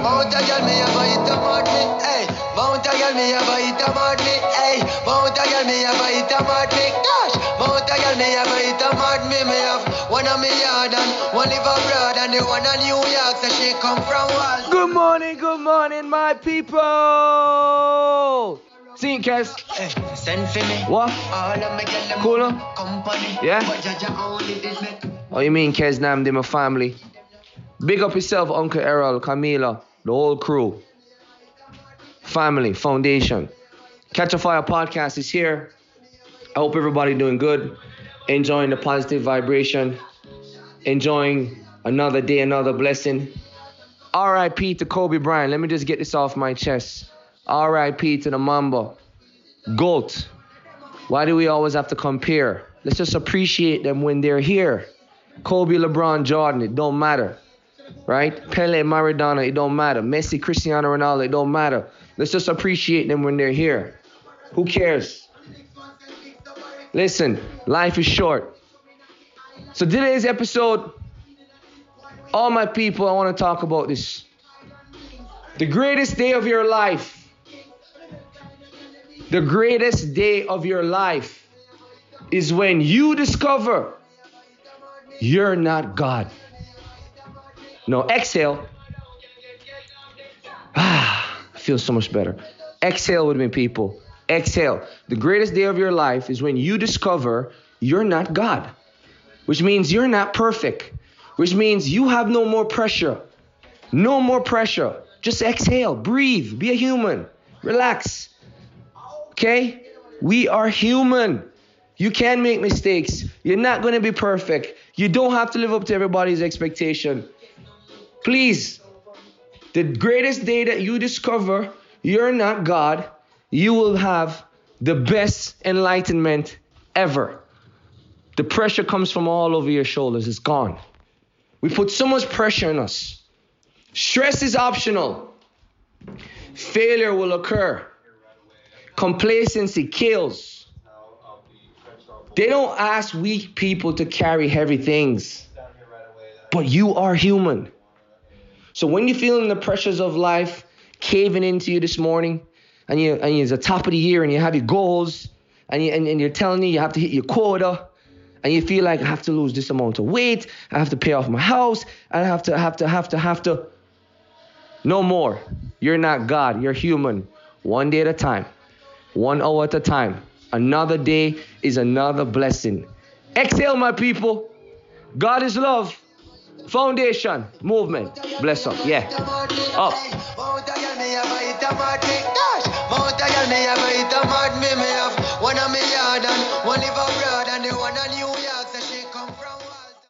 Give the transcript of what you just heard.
Mount a girl, me a it about me. Hey, Mount a girl, me a it about me. Hey, Mount a girl, me a it about me. Gosh, Mount a girl, me a buy it about me. Me have one on me yard and one live abroad and the one on New York. So she come from Wall. Good morning, good morning, my people. Sing, Kes. Eh? Hey, send for me. What? All of my Cooler? company. Yeah? But Jaja only did me. Oh, you mean Kes Nam, they my family. Big up yourself, Uncle Errol, Camila, the whole crew. Family, foundation. Catch a Fire podcast is here. I hope everybody doing good, enjoying the positive vibration, enjoying another day, another blessing. R.I.P. to Kobe Bryant. Let me just get this off my chest. R.I.P. to the Mamba. GOAT. Why do we always have to compare? Let's just appreciate them when they're here. Kobe, LeBron, Jordan, it don't matter. Right? Pele, Maradona, it don't matter. Messi, Cristiano Ronaldo, it don't matter. Let's just appreciate them when they're here. Who cares? Listen, life is short. So today's episode, all my people, I want to talk about this. The greatest day of your life. The greatest day of your life is when you discover you're not God. No, exhale. Ah, feels so much better. Exhale with me, people. Exhale. The greatest day of your life is when you discover you're not God, which means you're not perfect, which means you have no more pressure. No more pressure. Just exhale, breathe, be a human, relax. Okay? We are human. You can make mistakes. You're not going to be perfect. You don't have to live up to everybody's expectation. Please, the greatest day that you discover you're not God, you will have the best enlightenment ever. The pressure comes from all over your shoulders, it's gone. We put so much pressure on us. Stress is optional, failure will occur, complacency kills. They don't ask weak people to carry heavy things, but you are human. So when you're feeling the pressures of life caving into you this morning, and you and it's the top of the year and you have your goals, and you and, and you're telling you you have to hit your quota, and you feel like I have to lose this amount of weight, I have to pay off my house, I have to have to have to have to. No more. You're not God. You're human. One day at a time. One hour at a time. Another day is another blessing. Exhale, my people. God is love. Foundation. Movement. Bless up. Yeah. Up.